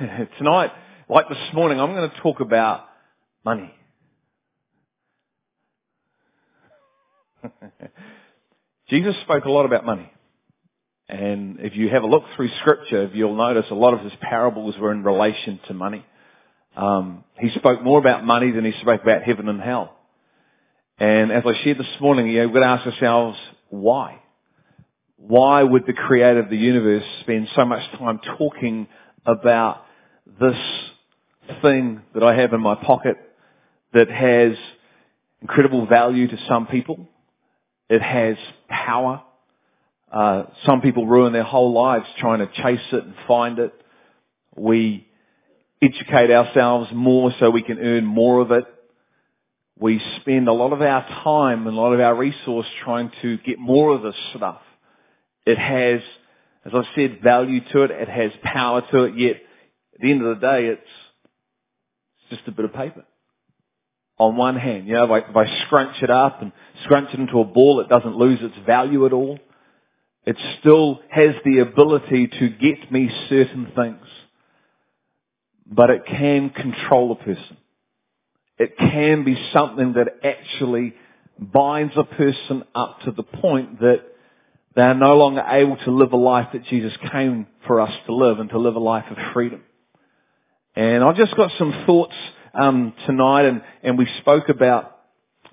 tonight, like this morning, I'm going to talk about money. Jesus spoke a lot about money. And if you have a look through scripture, you'll notice a lot of his parables were in relation to money. Um, he spoke more about money than he spoke about heaven and hell. And as I shared this morning, you know, we've got to ask ourselves, why? Why would the creator of the universe spend so much time talking about this thing that I have in my pocket that has incredible value to some people? It has power. Uh, some people ruin their whole lives trying to chase it and find it. We educate ourselves more so we can earn more of it. We spend a lot of our time and a lot of our resource trying to get more of this stuff. It has, as I said, value to it. It has power to it. Yet, at the end of the day, it's just a bit of paper. On one hand, you know, if I, if I scrunch it up and scrunch it into a ball, it doesn't lose its value at all. It still has the ability to get me certain things. But it can control a person. It can be something that actually binds a person up to the point that they are no longer able to live a life that Jesus came for us to live and to live a life of freedom. And I've just got some thoughts um, tonight, and, and we spoke about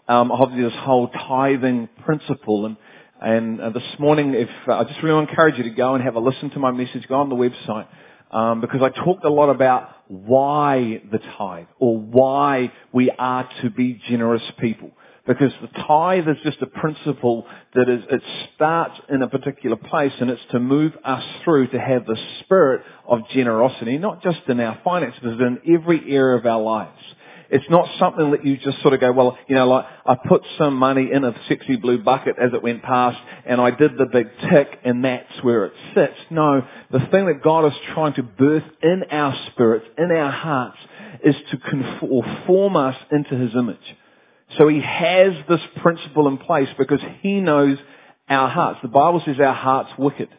um, obviously this whole tithing principle. And, and uh, this morning, if uh, I just really encourage you to go and have a listen to my message, go on the website. Um, because I talked a lot about why the tithe or why we are to be generous people. Because the tithe is just a principle that is, it starts in a particular place and it's to move us through to have the spirit of generosity, not just in our finances, but in every area of our lives. It's not something that you just sort of go, well, you know, like I put some money in a sexy blue bucket as it went past and I did the big tick and that's where it sits. No, the thing that God is trying to birth in our spirits, in our hearts, is to conform us into His image. So he has this principle in place because he knows our hearts. The Bible says our heart's wicked.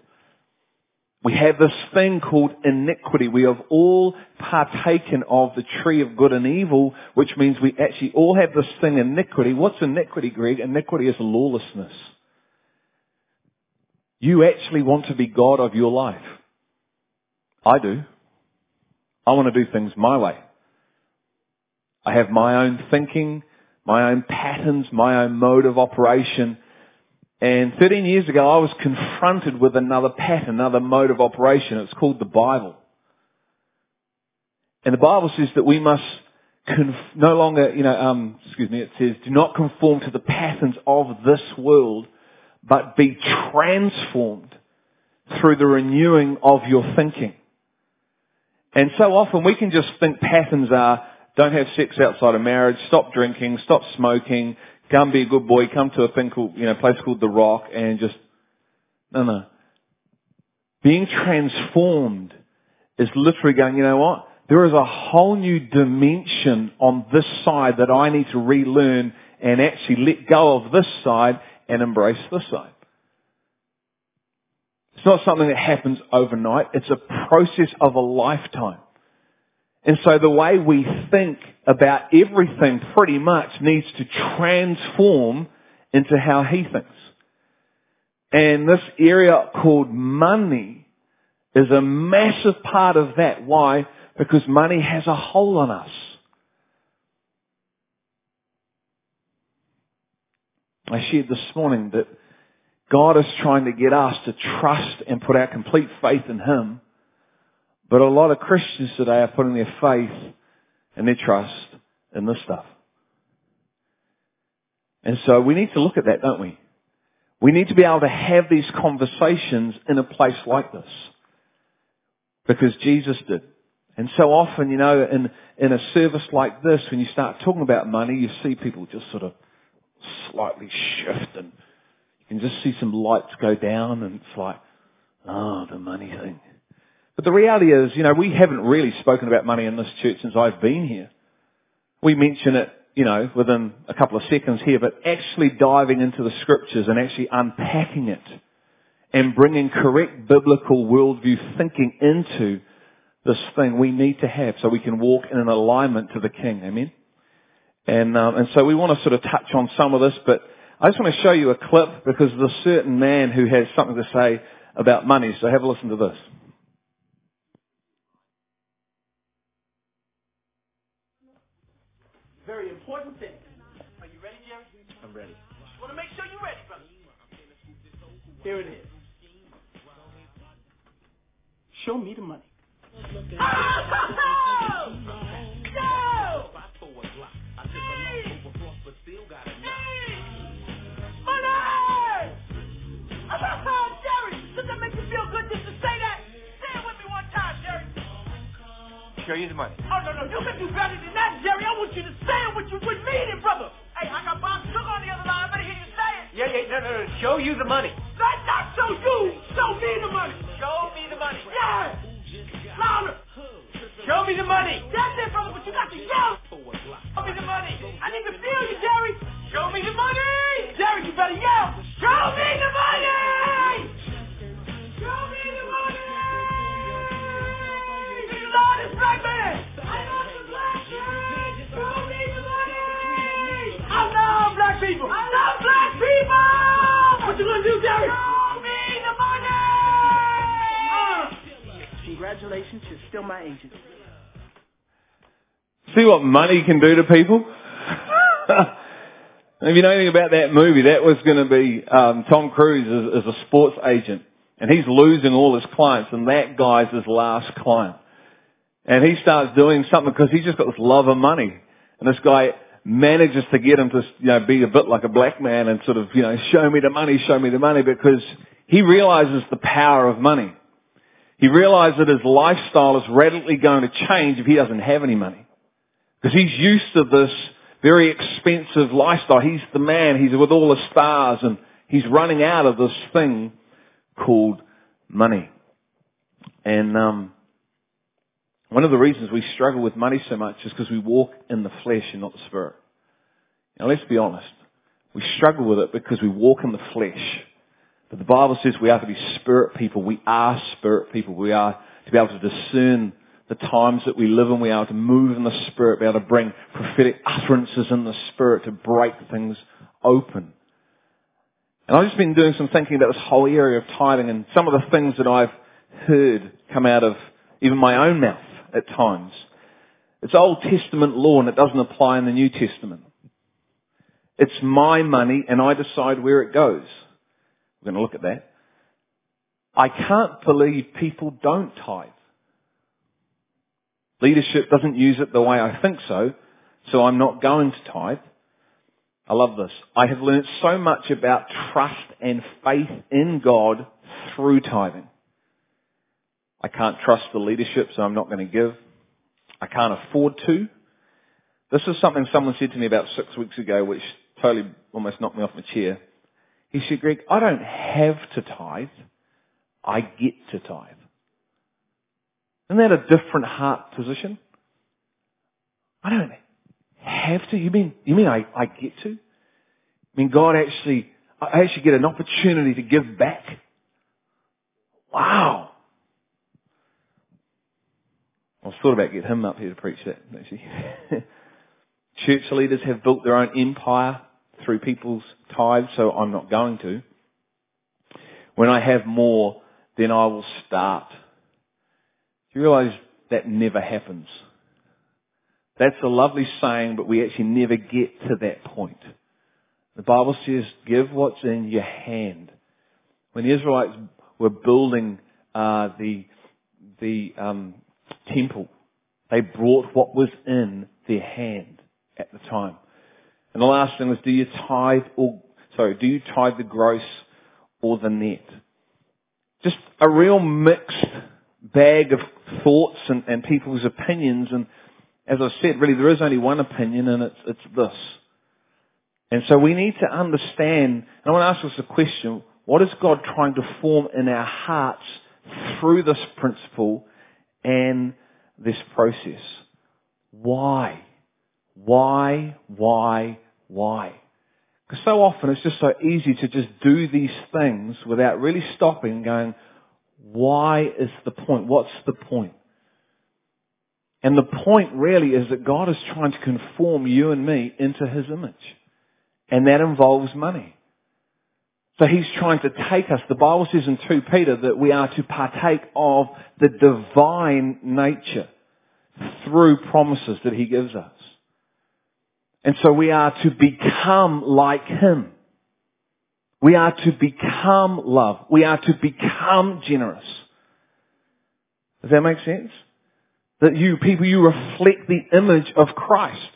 We have this thing called iniquity. We have all partaken of the tree of good and evil, which means we actually all have this thing iniquity. What's iniquity, Greg? Iniquity is lawlessness. You actually want to be God of your life. I do. I want to do things my way. I have my own thinking my own patterns, my own mode of operation. And 13 years ago, I was confronted with another pattern, another mode of operation. It's called the Bible. And the Bible says that we must conf- no longer, you know, um, excuse me, it says, do not conform to the patterns of this world, but be transformed through the renewing of your thinking. And so often we can just think patterns are don't have sex outside of marriage. Stop drinking. Stop smoking. Come be a good boy. Come to a thing called, you know, place called The Rock and just, no, no. Being transformed is literally going, you know what? There is a whole new dimension on this side that I need to relearn and actually let go of this side and embrace this side. It's not something that happens overnight. It's a process of a lifetime. And so the way we think about everything pretty much needs to transform into how he thinks. And this area called money is a massive part of that. Why? Because money has a hold on us. I shared this morning that God is trying to get us to trust and put our complete faith in Him but a lot of Christians today are putting their faith and their trust in this stuff. And so we need to look at that, don't we? We need to be able to have these conversations in a place like this. Because Jesus did. And so often, you know, in, in a service like this, when you start talking about money, you see people just sort of slightly shift and you can just see some lights go down and it's like, oh, the money thing. But the reality is, you know, we haven't really spoken about money in this church since I've been here. We mention it, you know, within a couple of seconds here, but actually diving into the scriptures and actually unpacking it and bringing correct biblical worldview thinking into this thing we need to have so we can walk in an alignment to the King. Amen? And, um, and so we want to sort of touch on some of this, but I just want to show you a clip because there's a certain man who has something to say about money. So have a listen to this. Here it is. Show me the money. Show you the money. Oh, no, no, you can do better than that, Jerry. I want you to say it what you would mean it, brother. Hey, I got Bob Sugar on the other line. I better hear you say it. Yeah, yeah, no, no, no. Show you the money. That's not show you. Show me the money. Show me the money. Yeah. Louder. Show me the money. That's it, brother, but you got to yell. Show me the money. I need to feel you, Jerry. Show me the money. Jerry, you better yell. Show me the money. Show me the money. You love this black man? I love the black man. Show me the money. I love black people. I Congratulations, you're still my agent. See what money can do to people? if you know anything about that movie, that was going to be um, Tom Cruise as, as a sports agent, and he's losing all his clients, and that guy's his last client. And he starts doing something because he's just got this love of money, and this guy manages to get him to you know be a bit like a black man and sort of you know show me the money, show me the money, because he realizes the power of money. He realizes that his lifestyle is radically going to change if he doesn't have any money. Because he's used to this very expensive lifestyle. He's the man. He's with all the stars and he's running out of this thing called money. And, um, one of the reasons we struggle with money so much is because we walk in the flesh and not the spirit. Now let's be honest. We struggle with it because we walk in the flesh. But the Bible says we are to be spirit people. We are spirit people. We are to be able to discern the times that we live in. We are to move in the spirit, be able to bring prophetic utterances in the spirit to break things open. And I've just been doing some thinking about this whole area of tithing and some of the things that I've heard come out of even my own mouth at times. It's Old Testament law and it doesn't apply in the New Testament. It's my money and I decide where it goes. We're going to look at that. I can't believe people don't tithe. Leadership doesn't use it the way I think so, so I'm not going to tithe. I love this. I have learned so much about trust and faith in God through tithing. I can't trust the leadership, so I'm not going to give. I can't afford to. This is something someone said to me about six weeks ago, which totally almost knocked me off my chair. He said, Greg, I don't have to tithe. I get to tithe. Isn't that a different heart position? I don't have to. You mean, you mean I, I get to? I mean, God actually, I actually get an opportunity to give back. Wow. I was thought about getting him up here to preach that, actually. Church leaders have built their own empire through people's tithes, so I'm not going to. When I have more, then I will start. Do you realize that never happens? That's a lovely saying, but we actually never get to that point. The Bible says, give what's in your hand. When the Israelites were building uh, the the um, temple, they brought what was in their hand at the time. And the last thing was, do you tithe or sorry, do you tithe the gross or the net? Just a real mixed bag of thoughts and, and people's opinions. And as I said, really there is only one opinion, and it's it's this. And so we need to understand. And I want to ask us a question: What is God trying to form in our hearts through this principle and this process? Why? Why? Why? Why? Because so often it's just so easy to just do these things without really stopping and going, why is the point? What's the point? And the point really is that God is trying to conform you and me into His image. And that involves money. So He's trying to take us, the Bible says in 2 Peter that we are to partake of the divine nature through promises that He gives us. And so we are to become like Him. We are to become love. We are to become generous. Does that make sense? That you people, you reflect the image of Christ.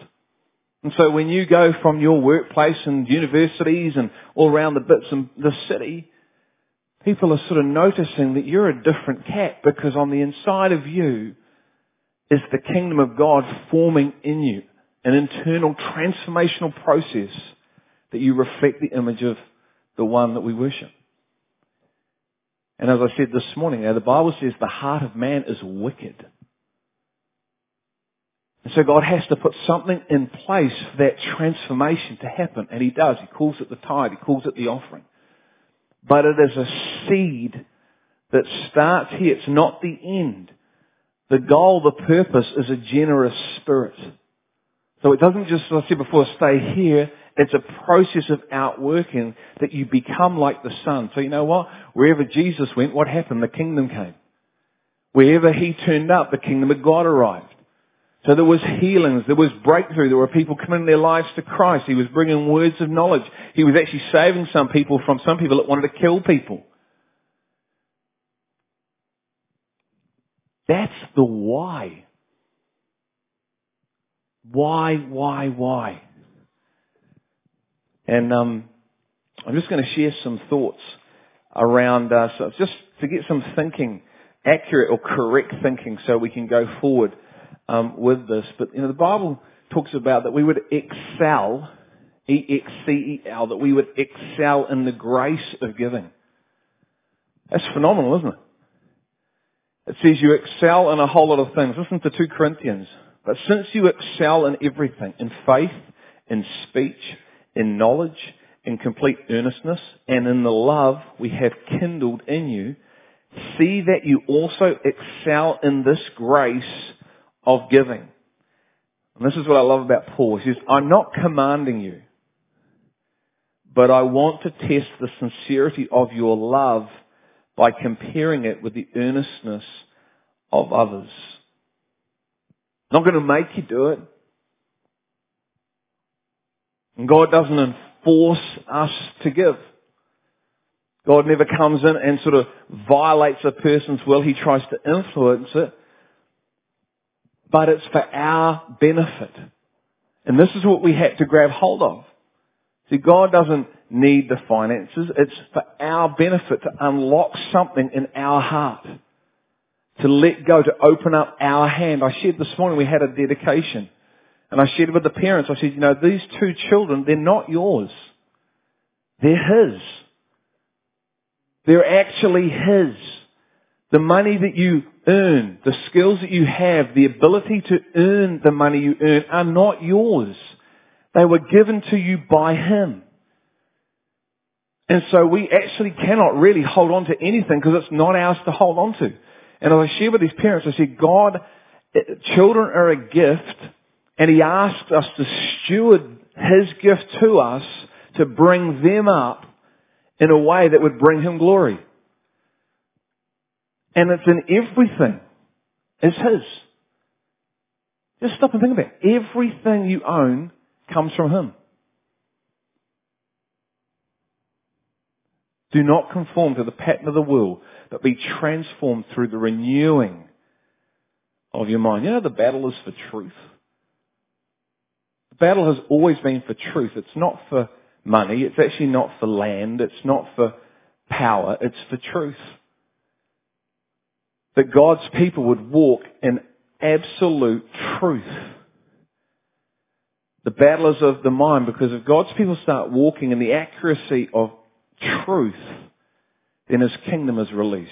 And so when you go from your workplace and universities and all around the bits in the city, people are sort of noticing that you're a different cat because on the inside of you is the kingdom of God forming in you. An internal transformational process that you reflect the image of the one that we worship. And as I said this morning, now the Bible says the heart of man is wicked. And so God has to put something in place for that transformation to happen. And He does. He calls it the tithe. He calls it the offering. But it is a seed that starts here. It's not the end. The goal, the purpose is a generous spirit. So it doesn't just, as I said before, stay here. It's a process of outworking that you become like the Son. So you know what? Wherever Jesus went, what happened? The kingdom came. Wherever He turned up, the kingdom of God arrived. So there was healings, there was breakthrough, there were people committing their lives to Christ. He was bringing words of knowledge. He was actually saving some people from some people that wanted to kill people. That's the why. Why, why, why? And um, I'm just going to share some thoughts around, uh, so just to get some thinking, accurate or correct thinking so we can go forward um, with this. But, you know, the Bible talks about that we would excel, E-X-C-E-L, that we would excel in the grace of giving. That's phenomenal, isn't it? It says you excel in a whole lot of things. Listen to 2 Corinthians. But since you excel in everything, in faith, in speech, in knowledge, in complete earnestness, and in the love we have kindled in you, see that you also excel in this grace of giving. And this is what I love about Paul. He says, I'm not commanding you, but I want to test the sincerity of your love by comparing it with the earnestness of others. Not going to make you do it. And God doesn't enforce us to give. God never comes in and sort of violates a person's will. He tries to influence it but it's for our benefit. And this is what we had to grab hold of. See, God doesn't need the finances. It's for our benefit to unlock something in our heart. To let go, to open up our hand. I shared this morning, we had a dedication. And I shared with the parents, I said, you know, these two children, they're not yours. They're His. They're actually His. The money that you earn, the skills that you have, the ability to earn the money you earn are not yours. They were given to you by Him. And so we actually cannot really hold on to anything because it's not ours to hold on to. And I share with these parents, I said, God, eh, children are a gift and He asks us to steward His gift to us to bring them up in a way that would bring Him glory. And it's in everything. It's His. Just stop and think about it. Everything you own comes from Him. Do not conform to the pattern of the world, but be transformed through the renewing of your mind. You know the battle is for truth. The battle has always been for truth. It's not for money. It's actually not for land. It's not for power. It's for truth that God's people would walk in absolute truth. The battle is of the mind because if God's people start walking in the accuracy of truth, in His kingdom is released.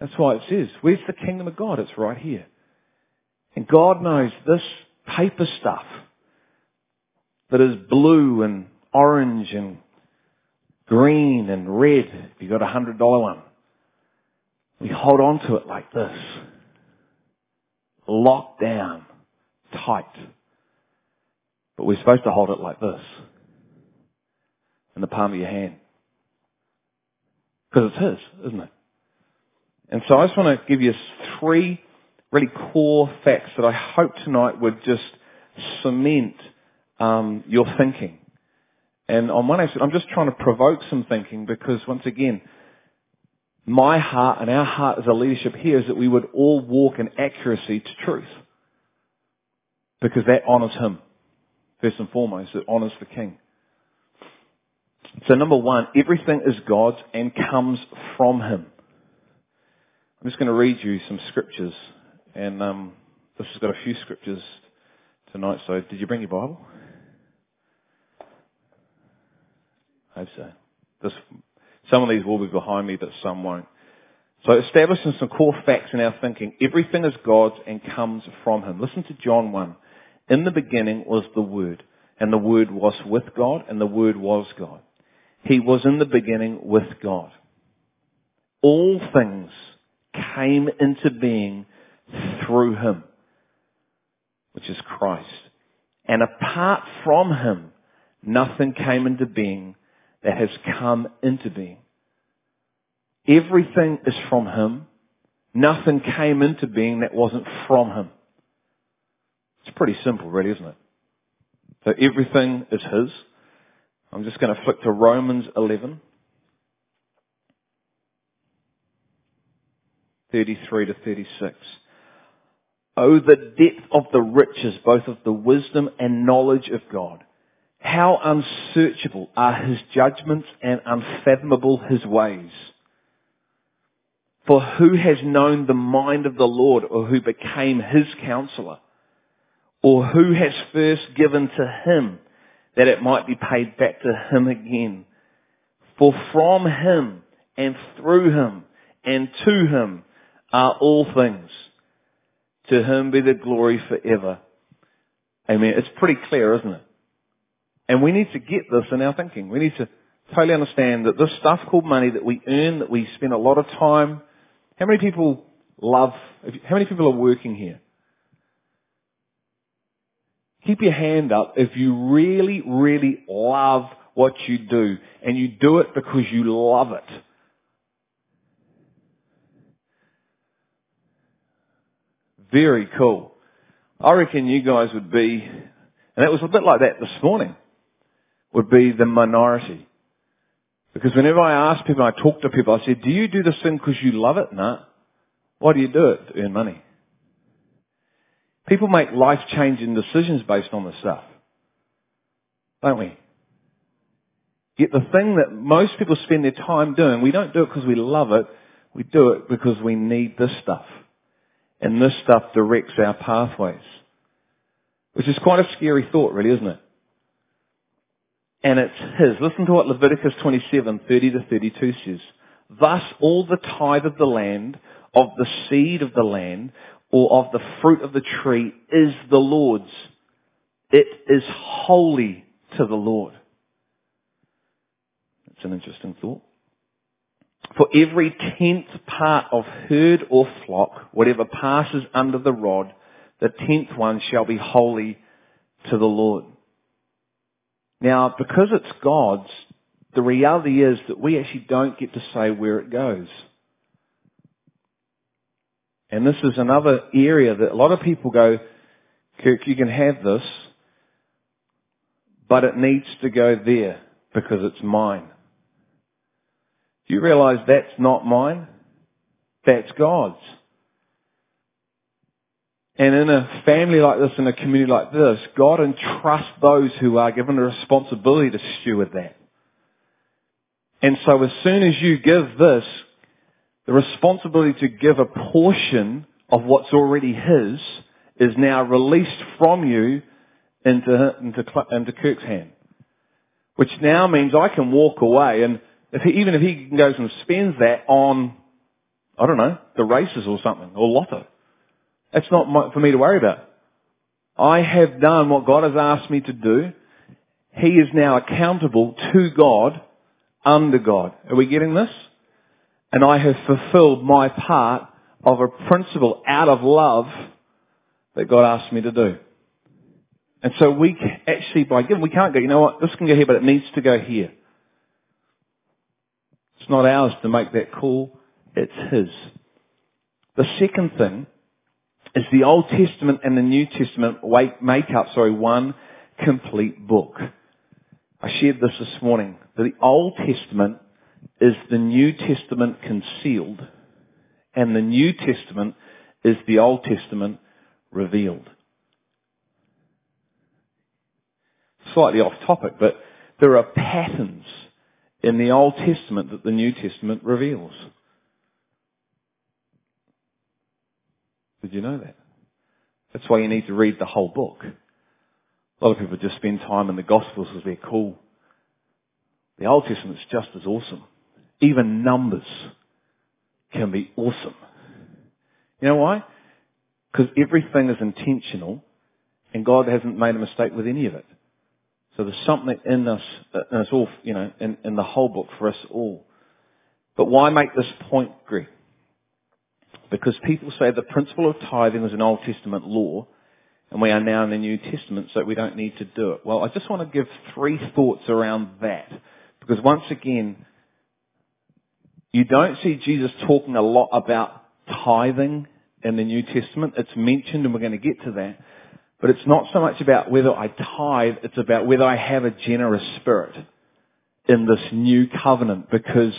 That's why it says, where's the kingdom of God? It's right here. And God knows this paper stuff that is blue and orange and green and red if you got a hundred dollar one. We hold on to it like this. Locked down. Tight. But we're supposed to hold it like this. In the palm of your hand. Because it's His, isn't it? And so I just want to give you three really core facts that I hope tonight would just cement um, your thinking. And on one aspect, I'm just trying to provoke some thinking because once again, my heart and our heart as a leadership here is that we would all walk in accuracy to truth. Because that honours Him. First and foremost, it honours the King. So number one, everything is God's and comes from Him. I'm just going to read you some scriptures, and um, this has got a few scriptures tonight. So, did you bring your Bible? I hope so. This, some of these will be behind me, but some won't. So, establishing some core facts in our thinking. Everything is God's and comes from Him. Listen to John 1. In the beginning was the Word, and the Word was with God, and the Word was God. He was in the beginning with God. All things came into being through him, which is Christ. And apart from him, nothing came into being that has come into being. Everything is from him. Nothing came into being that wasn't from him. It's pretty simple, really, isn't it? So everything is his. I'm just going to flick to Romans 11. 33 to 36. Oh, the depth of the riches, both of the wisdom and knowledge of God. How unsearchable are his judgments and unfathomable his ways. For who has known the mind of the Lord or who became his counselor? Or who has first given to him that it might be paid back to him again? For from him and through him and to him are all things. To him be the glory forever. Amen. It's pretty clear, isn't it? And we need to get this in our thinking. We need to totally understand that this stuff called money that we earn, that we spend a lot of time. How many people love, how many people are working here? Keep your hand up if you really, really love what you do and you do it because you love it. Very cool. I reckon you guys would be, and it was a bit like that this morning, would be the minority. Because whenever I ask people, I talk to people, I say, do you do this thing because you love it? No. Why do you do it? To earn money. People make life-changing decisions based on this stuff. Don't we? Yet the thing that most people spend their time doing, we don't do it because we love it, we do it because we need this stuff. And this stuff directs our pathways. Which is quite a scary thought, really, isn't it? And it's his. Listen to what Leviticus 27, 30 to 32 says. Thus all the tithe of the land, of the seed of the land, or of the fruit of the tree is the Lord's. It is holy to the Lord. That's an interesting thought. For every tenth part of herd or flock, whatever passes under the rod, the tenth one shall be holy to the Lord. Now, because it's God's, the reality is that we actually don't get to say where it goes. And this is another area that a lot of people go, Kirk, you can have this, but it needs to go there because it's mine. Do you realize that's not mine? That's God's. And in a family like this, in a community like this, God entrusts those who are given a responsibility to steward that. And so as soon as you give this, the responsibility to give a portion of what's already His is now released from you into, into, into Kirk's hand. Which now means I can walk away and if he, even if he goes and spends that on, I don't know, the races or something, or lotto, that's not my, for me to worry about. I have done what God has asked me to do. He is now accountable to God, under God. Are we getting this? And I have fulfilled my part of a principle out of love that God asked me to do. And so we actually, by giving, we can't go, you know what, this can go here, but it needs to go here. It's not ours to make that call, it's His. The second thing is the Old Testament and the New Testament make up, sorry, one complete book. I shared this this morning. that The Old Testament is the New Testament concealed, and the New Testament is the Old Testament revealed. Slightly off topic, but there are patterns in the Old Testament that the New Testament reveals. Did you know that? That's why you need to read the whole book. A lot of people just spend time in the Gospels because they're cool. The Old Testament's just as awesome. Even numbers can be awesome. You know why? Because everything is intentional and God hasn't made a mistake with any of it. So there's something in us, and it's all, you know, in, in the whole book for us all. But why make this point, Greg? Because people say the principle of tithing is an Old Testament law, and we are now in the New Testament, so we don't need to do it. Well, I just want to give three thoughts around that. Because once again, you don't see Jesus talking a lot about tithing in the New Testament. It's mentioned, and we're going to get to that. But it's not so much about whether I tithe, it's about whether I have a generous spirit in this new covenant because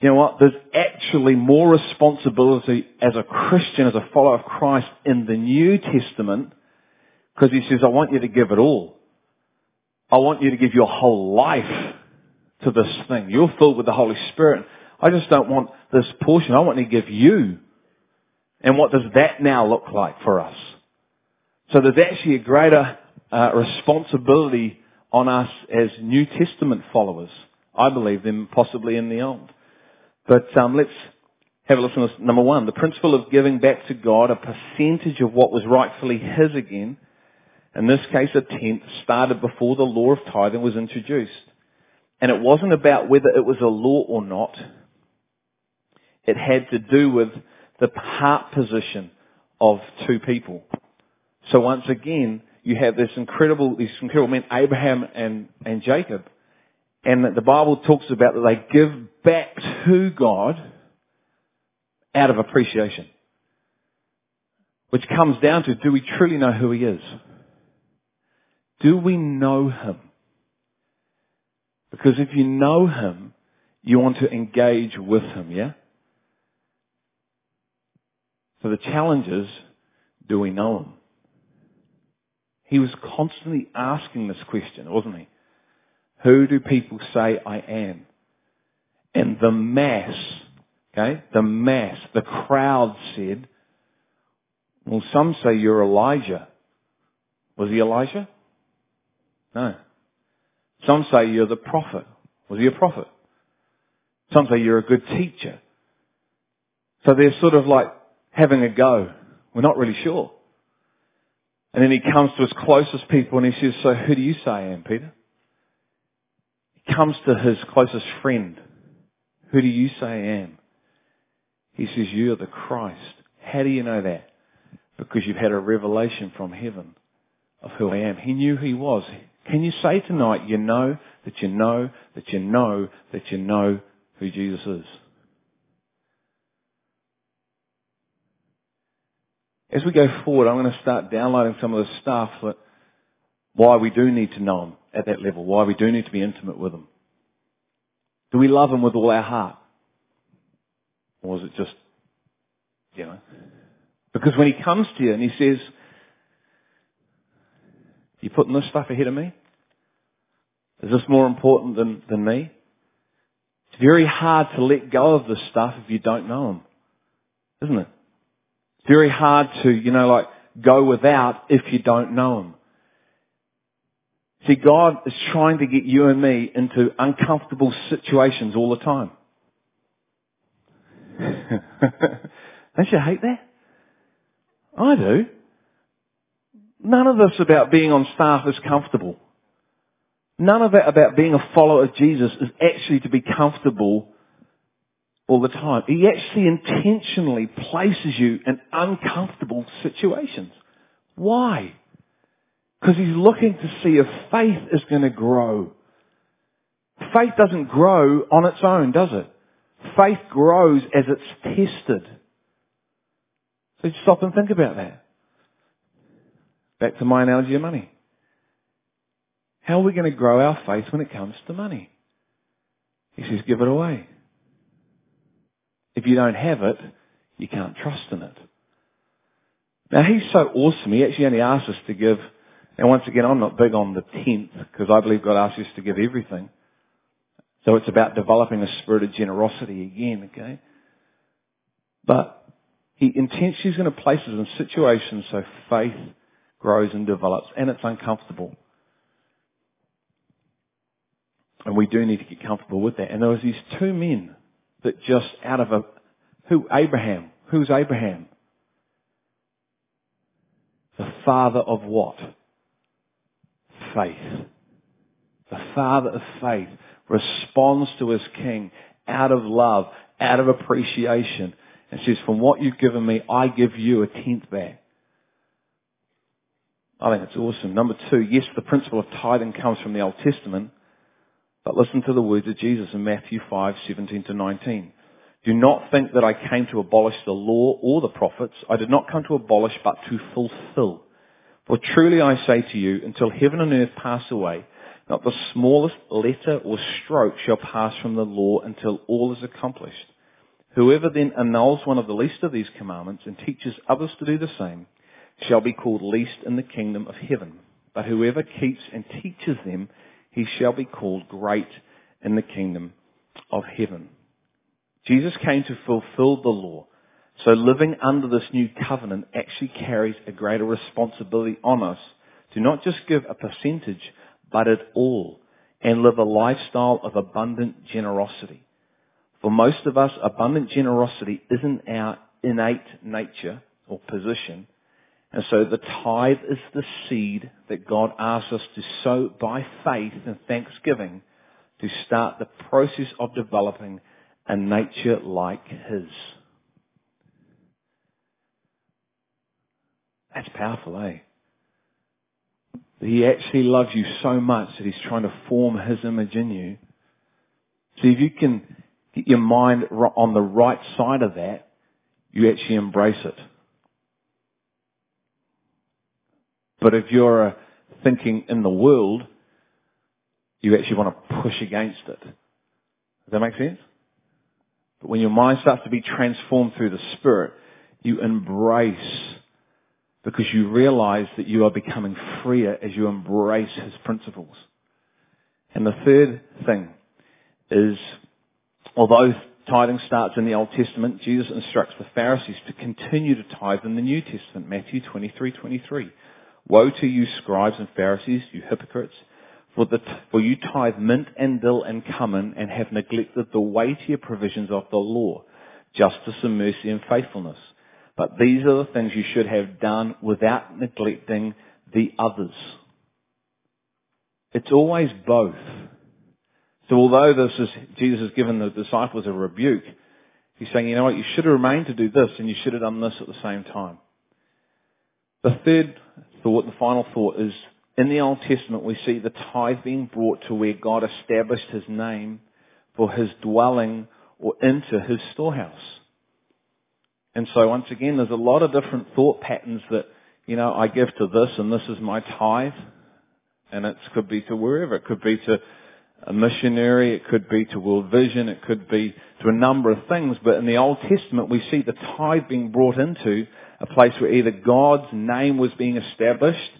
you know what? There's actually more responsibility as a Christian, as a follower of Christ in the New Testament because he says, I want you to give it all. I want you to give your whole life to this thing. You're filled with the Holy Spirit. I just don't want this portion. I want to give you. And what does that now look like for us? So there's actually a greater uh, responsibility on us as New Testament followers, I believe, than possibly in the Old. But um, let's have a listen to this. Number one, the principle of giving back to God a percentage of what was rightfully His again. In this case, a tenth started before the law of tithing was introduced. And it wasn't about whether it was a law or not. It had to do with the heart position of two people. So once again, you have this incredible, these incredible men, Abraham and, and Jacob. And the Bible talks about that they give back to God out of appreciation. Which comes down to, do we truly know who He is? Do we know Him? Because if you know Him, you want to engage with Him, yeah? So the challenge is, do we know Him? He was constantly asking this question, wasn't he? Who do people say I am? And the mass, okay, the mass, the crowd said, well, some say you're Elijah. Was he Elijah? No. Some say you're the prophet. Was he a prophet? Some say you're a good teacher. So they're sort of like having a go. We're not really sure. And then he comes to his closest people and he says, so who do you say I am, Peter? He comes to his closest friend. Who do you say I am? He says, you are the Christ. How do you know that? Because you've had a revelation from heaven of who I am. He knew who he was. Can you say tonight, you know that you know that you know that you know who Jesus is? As we go forward, I'm going to start downloading some of the stuff that why we do need to know Him at that level, why we do need to be intimate with Him. Do we love Him with all our heart? Or is it just, you know? Because when He comes to you and He says, you putting this stuff ahead of me? Is this more important than, than me? It's very hard to let go of this stuff if you don't know Him. Isn't it? It's very hard to, you know, like go without if you don't know Him. See, God is trying to get you and me into uncomfortable situations all the time. Don't you hate that? I do. None of this about being on staff is comfortable. None of that about being a follower of Jesus is actually to be comfortable all the time. He actually intentionally places you in uncomfortable situations. Why? Because he's looking to see if faith is going to grow. Faith doesn't grow on its own, does it? Faith grows as it's tested. So stop and think about that. Back to my analogy of money. How are we going to grow our faith when it comes to money? He says, give it away. If you don't have it, you can't trust in it. Now he's so awesome. He actually only asks us to give. And once again, I'm not big on the tenth because I believe God asks us to give everything. So it's about developing a spirit of generosity again, okay? But he intentionally is going to place us in situations so faith grows and develops and it's uncomfortable. And we do need to get comfortable with that. And there was these two men that just out of a, who, Abraham. Who's Abraham? The father of what? Faith. The father of faith responds to his king out of love, out of appreciation, and says, from what you've given me, I give you a tenth back. I think it's awesome. Number two, yes, the principle of tithing comes from the Old Testament, but listen to the words of Jesus in Matthew 5, 17 to 19. Do not think that I came to abolish the law or the prophets. I did not come to abolish, but to fulfill. For truly I say to you, until heaven and earth pass away, not the smallest letter or stroke shall pass from the law until all is accomplished. Whoever then annuls one of the least of these commandments and teaches others to do the same shall be called least in the kingdom of heaven. But whoever keeps and teaches them he shall be called great in the kingdom of heaven. Jesus came to fulfill the law. So living under this new covenant actually carries a greater responsibility on us to not just give a percentage, but it all, and live a lifestyle of abundant generosity. For most of us, abundant generosity isn't our innate nature or position, and so the tithe is the seed that God asks us to sow by faith and thanksgiving to start the process of developing a nature like His. That's powerful, eh? He actually loves you so much that He's trying to form His image in you. See, if you can get your mind on the right side of that, you actually embrace it. But if you're uh, thinking in the world, you actually want to push against it. Does that make sense? But when your mind starts to be transformed through the Spirit, you embrace because you realize that you are becoming freer as you embrace His principles. And the third thing is, although tithing starts in the Old Testament, Jesus instructs the Pharisees to continue to tithe in the New Testament, Matthew 23, 23. Woe to you scribes and Pharisees, you hypocrites, for, the, for you tithe mint and dill and cumin and have neglected the weightier provisions of the law, justice and mercy and faithfulness. But these are the things you should have done without neglecting the others. It's always both. So although this is, Jesus has given the disciples a rebuke, he's saying, you know what, you should have remained to do this and you should have done this at the same time. The third thought, the final thought is, in the Old Testament we see the tithe being brought to where God established His name for His dwelling or into His storehouse. And so once again, there's a lot of different thought patterns that, you know, I give to this and this is my tithe. And it could be to wherever. It could be to a missionary. It could be to World Vision. It could be to a number of things. But in the Old Testament, we see the tithe being brought into a place where either God's name was being established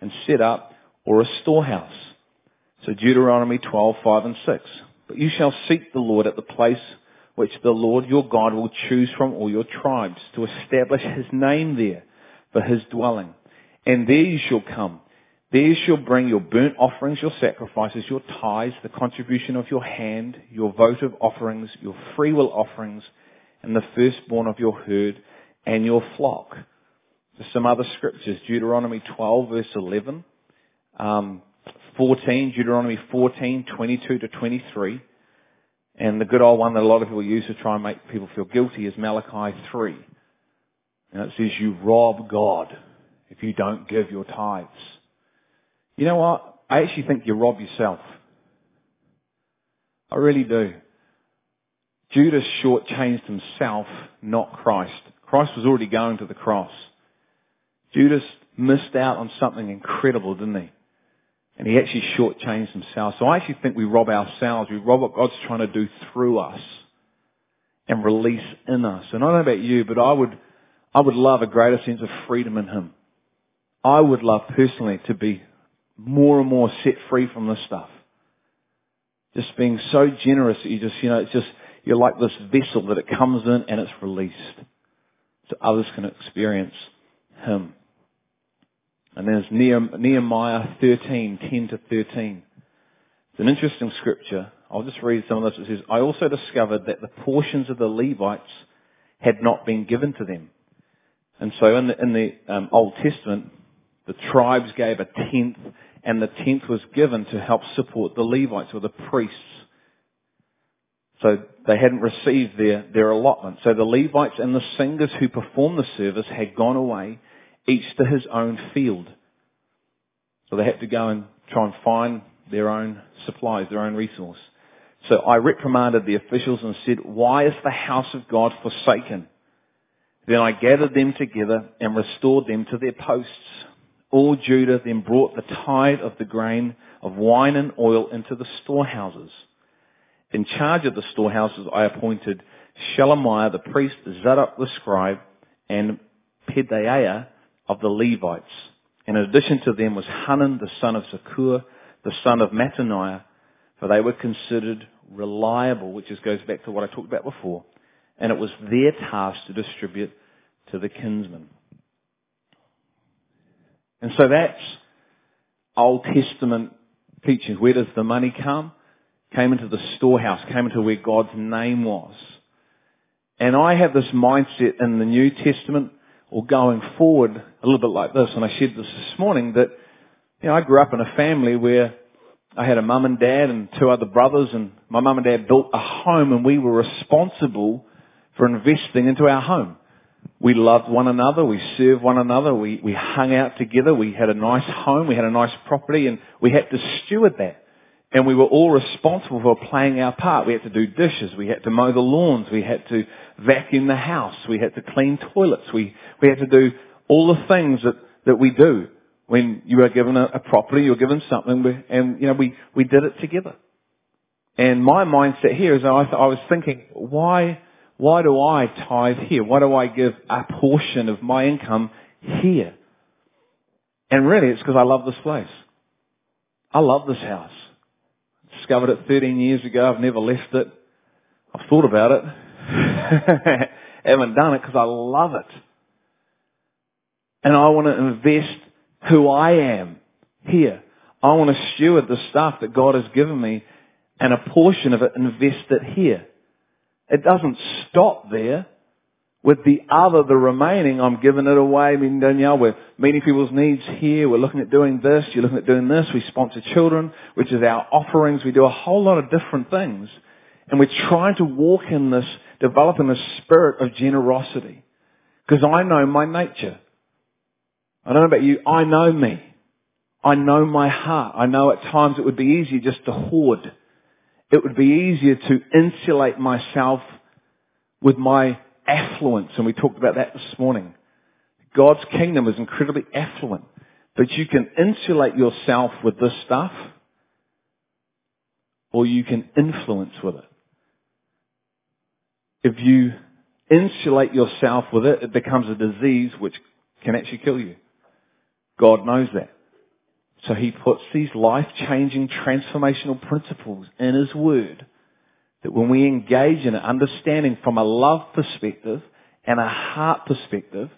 and set up or a storehouse. So Deuteronomy 12, 5 and 6. But you shall seek the Lord at the place which the Lord your God will choose from all your tribes to establish his name there for his dwelling. And there you shall come. There you shall bring your burnt offerings, your sacrifices, your tithes, the contribution of your hand, your votive offerings, your freewill offerings, and the firstborn of your herd and your flock. Some other scriptures, Deuteronomy 12 verse 11, um, 14, Deuteronomy 14, 22 to 23. And the good old one that a lot of people use to try and make people feel guilty is Malachi 3. And it says you rob God if you don't give your tithes. You know what? I actually think you rob yourself. I really do. Judas shortchanged himself, not Christ. Christ was already going to the cross. Judas missed out on something incredible, didn't he? And he actually shortchanged himself. So I actually think we rob ourselves. We rob what God's trying to do through us and release in us. And I don't know about you, but I would, I would love a greater sense of freedom in Him. I would love personally to be more and more set free from this stuff. Just being so generous that you just, you know, it's just, you're like this vessel that it comes in and it's released. So others can experience Him. And there's Nehemiah 13, 10 to 13. It's an interesting scripture. I'll just read some of this. It says, I also discovered that the portions of the Levites had not been given to them. And so in the, in the um, Old Testament, the tribes gave a tenth, and the tenth was given to help support the Levites or the priests. So they hadn't received their, their allotment. So the Levites and the singers who performed the service had gone away each to his own field. So they had to go and try and find their own supplies, their own resource. So I reprimanded the officials and said, why is the house of God forsaken? Then I gathered them together and restored them to their posts. All Judah then brought the tithe of the grain of wine and oil into the storehouses. In charge of the storehouses I appointed Shelemiah the priest, Zadok the scribe, and Pedaiah of the Levites. In addition to them was Hanan, the son of Zakur, the son of Mattaniah, for they were considered reliable, which just goes back to what I talked about before. And it was their task to distribute to the kinsmen. And so that's Old Testament teachings. Where does the money come? Came into the storehouse, came into where God's name was. And I have this mindset in the New Testament or going forward a little bit like this, and I shared this this morning, that, you know, I grew up in a family where I had a mum and dad and two other brothers, and my mum and dad built a home, and we were responsible for investing into our home. We loved one another, we served one another, we, we hung out together, we had a nice home, we had a nice property, and we had to steward that. And we were all responsible for playing our part. We had to do dishes, we had to mow the lawns, we had to vacuum the house, we had to clean toilets, we, we had to do all the things that, that we do when you are given a, a property, you're given something, and you know, we, we did it together. And my mindset here is I, I was thinking, why, why do I tithe here? Why do I give a portion of my income here? And really it's because I love this place. I love this house. Discovered it 13 years ago. I've never left it. I've thought about it. Haven't done it because I love it. And I want to invest who I am here. I want to steward the stuff that God has given me and a portion of it invest it here. It doesn't stop there. With the other, the remaining, I'm giving it away. Danielle, we're meeting people's needs here. We're looking at doing this. You're looking at doing this. We sponsor children, which is our offerings. We do a whole lot of different things. And we're trying to walk in this, develop in this spirit of generosity. Because I know my nature. I don't know about you. I know me. I know my heart. I know at times it would be easier just to hoard. It would be easier to insulate myself with my affluence, and we talked about that this morning. God's kingdom is incredibly affluent, but you can insulate yourself with this stuff, or you can influence with it. If you insulate yourself with it, it becomes a disease which can actually kill you. God knows that. So he puts these life-changing transformational principles in his word that when we engage in it, understanding from a love perspective and a heart perspective,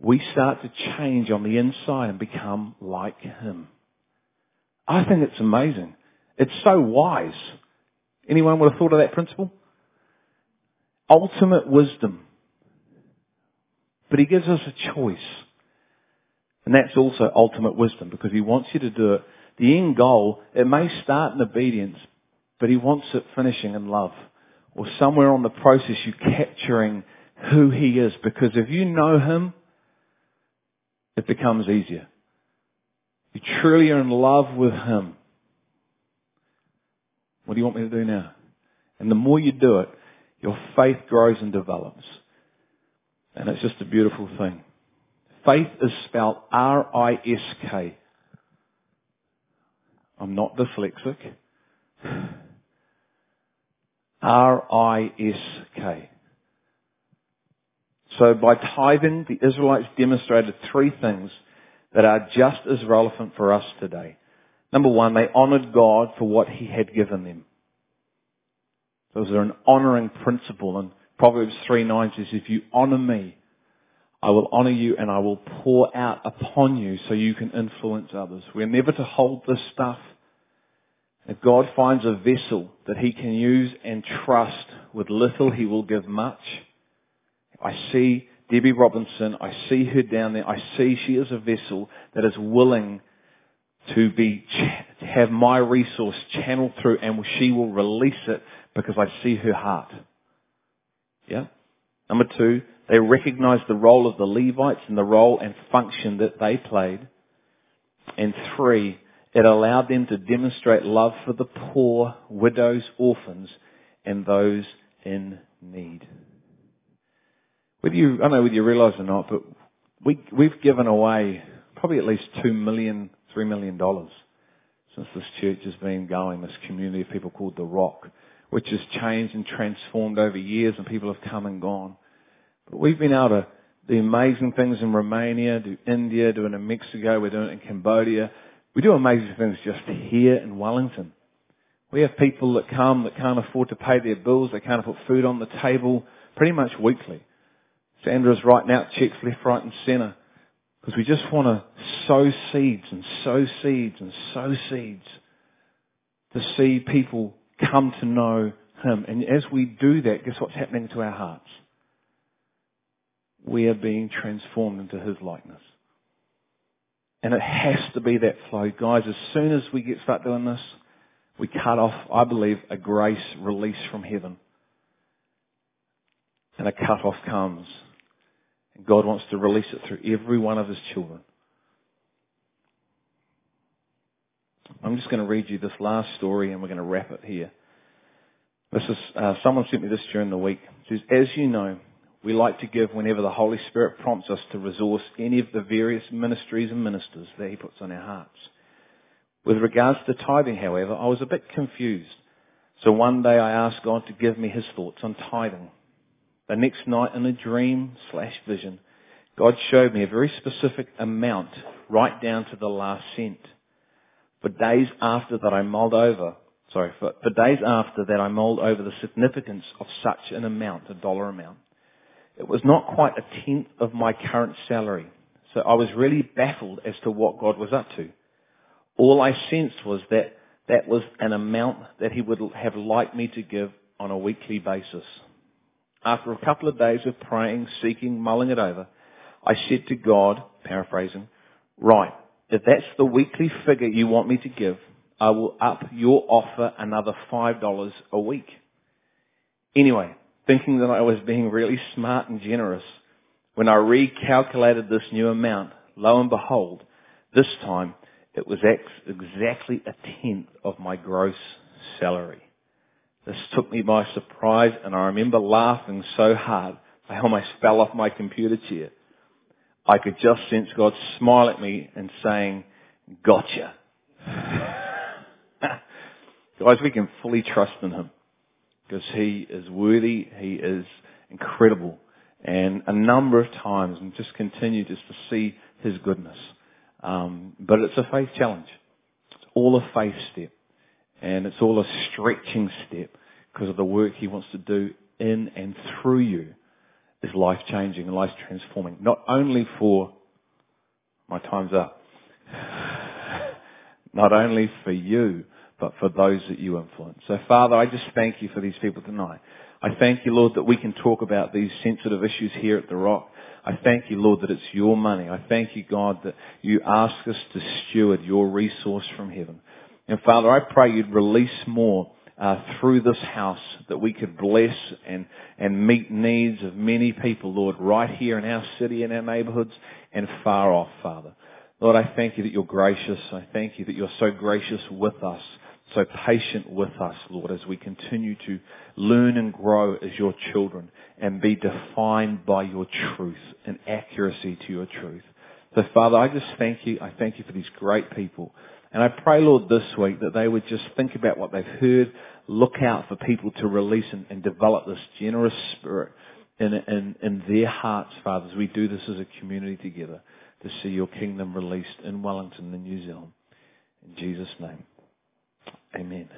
we start to change on the inside and become like Him. I think it's amazing. It's so wise. Anyone would have thought of that principle? Ultimate wisdom. But He gives us a choice. And that's also ultimate wisdom because He wants you to do it. The end goal, it may start in obedience, but He wants it finishing in love. Or somewhere on the process you're capturing who He is. Because if you know Him, it becomes easier. You truly are in love with Him. What do you want me to do now? And the more you do it, your faith grows and develops. And it's just a beautiful thing. Faith is spelled R-I-S-K. I'm not dyslexic. R-I-S-K. So by tithing, the Israelites demonstrated three things that are just as relevant for us today. Number one, they honored God for what He had given them. So was an honoring principle and Proverbs 3 9 says, if you honor me, I will honor you and I will pour out upon you so you can influence others. We're never to hold this stuff. If God finds a vessel that he can use and trust with little, he will give much. I see Debbie Robinson. I see her down there. I see she is a vessel that is willing to be, to have my resource channeled through and she will release it because I see her heart. Yeah? Number two, they recognized the role of the Levites and the role and function that they played. And three, it allowed them to demonstrate love for the poor, widows, orphans, and those in need. Whether you, I don't know whether you realize or not, but we, we've given away probably at least two million, three million dollars since this church has been going, this community of people called The Rock which has changed and transformed over years and people have come and gone. But we've been able to do amazing things in Romania, do India, do it in Mexico, we're doing it in Cambodia. We do amazing things just here in Wellington. We have people that come that can't afford to pay their bills, they can't put food on the table pretty much weekly. Sandra's writing out checks left, right and centre. Because we just want to sow seeds and sow seeds and sow seeds to see people come to know Him. And as we do that, guess what's happening to our hearts? We are being transformed into His likeness. And it has to be that flow. Guys, as soon as we get start doing this, we cut off, I believe, a grace release from heaven. And a cut off comes. And God wants to release it through every one of His children. I'm just going to read you this last story and we're going to wrap it here. This is, uh, someone sent me this during the week. It says, as you know, we like to give whenever the Holy Spirit prompts us to resource any of the various ministries and ministers that He puts on our hearts. With regards to tithing, however, I was a bit confused. So one day I asked God to give me His thoughts on tithing. The next night in a dream slash vision, God showed me a very specific amount right down to the last cent. For days after that I mulled over, sorry, for, for days after that I mulled over the significance of such an amount, a dollar amount. It was not quite a tenth of my current salary. So I was really baffled as to what God was up to. All I sensed was that that was an amount that he would have liked me to give on a weekly basis. After a couple of days of praying, seeking, mulling it over, I said to God, paraphrasing, right, if that's the weekly figure you want me to give, I will up your offer another $5 a week. Anyway, thinking that I was being really smart and generous, when I recalculated this new amount, lo and behold, this time it was ex- exactly a tenth of my gross salary. This took me by surprise and I remember laughing so hard I almost fell off my computer chair. I could just sense God smile at me and saying, gotcha. Guys, we can fully trust in Him because He is worthy. He is incredible. And a number of times, and just continue just to see His goodness. Um, but it's a faith challenge. It's all a faith step. And it's all a stretching step because of the work He wants to do in and through you is life changing and life transforming. Not only for, my time's up, not only for you, but for those that you influence. So Father, I just thank you for these people tonight. I thank you, Lord, that we can talk about these sensitive issues here at the Rock. I thank you, Lord, that it's your money. I thank you, God, that you ask us to steward your resource from heaven. And Father, I pray you'd release more uh, through this house that we could bless and, and meet needs of many people, Lord, right here in our city, in our neighborhoods, and far off, Father. Lord, I thank you that you're gracious. I thank you that you're so gracious with us, so patient with us, Lord, as we continue to learn and grow as your children and be defined by your truth and accuracy to your truth. So Father, I just thank you. I thank you for these great people. And I pray, Lord, this week that they would just think about what they've heard, look out for people to release and, and develop this generous spirit in, in, in their hearts, Father, as we do this as a community together to see your kingdom released in Wellington and New Zealand. In Jesus' name, amen.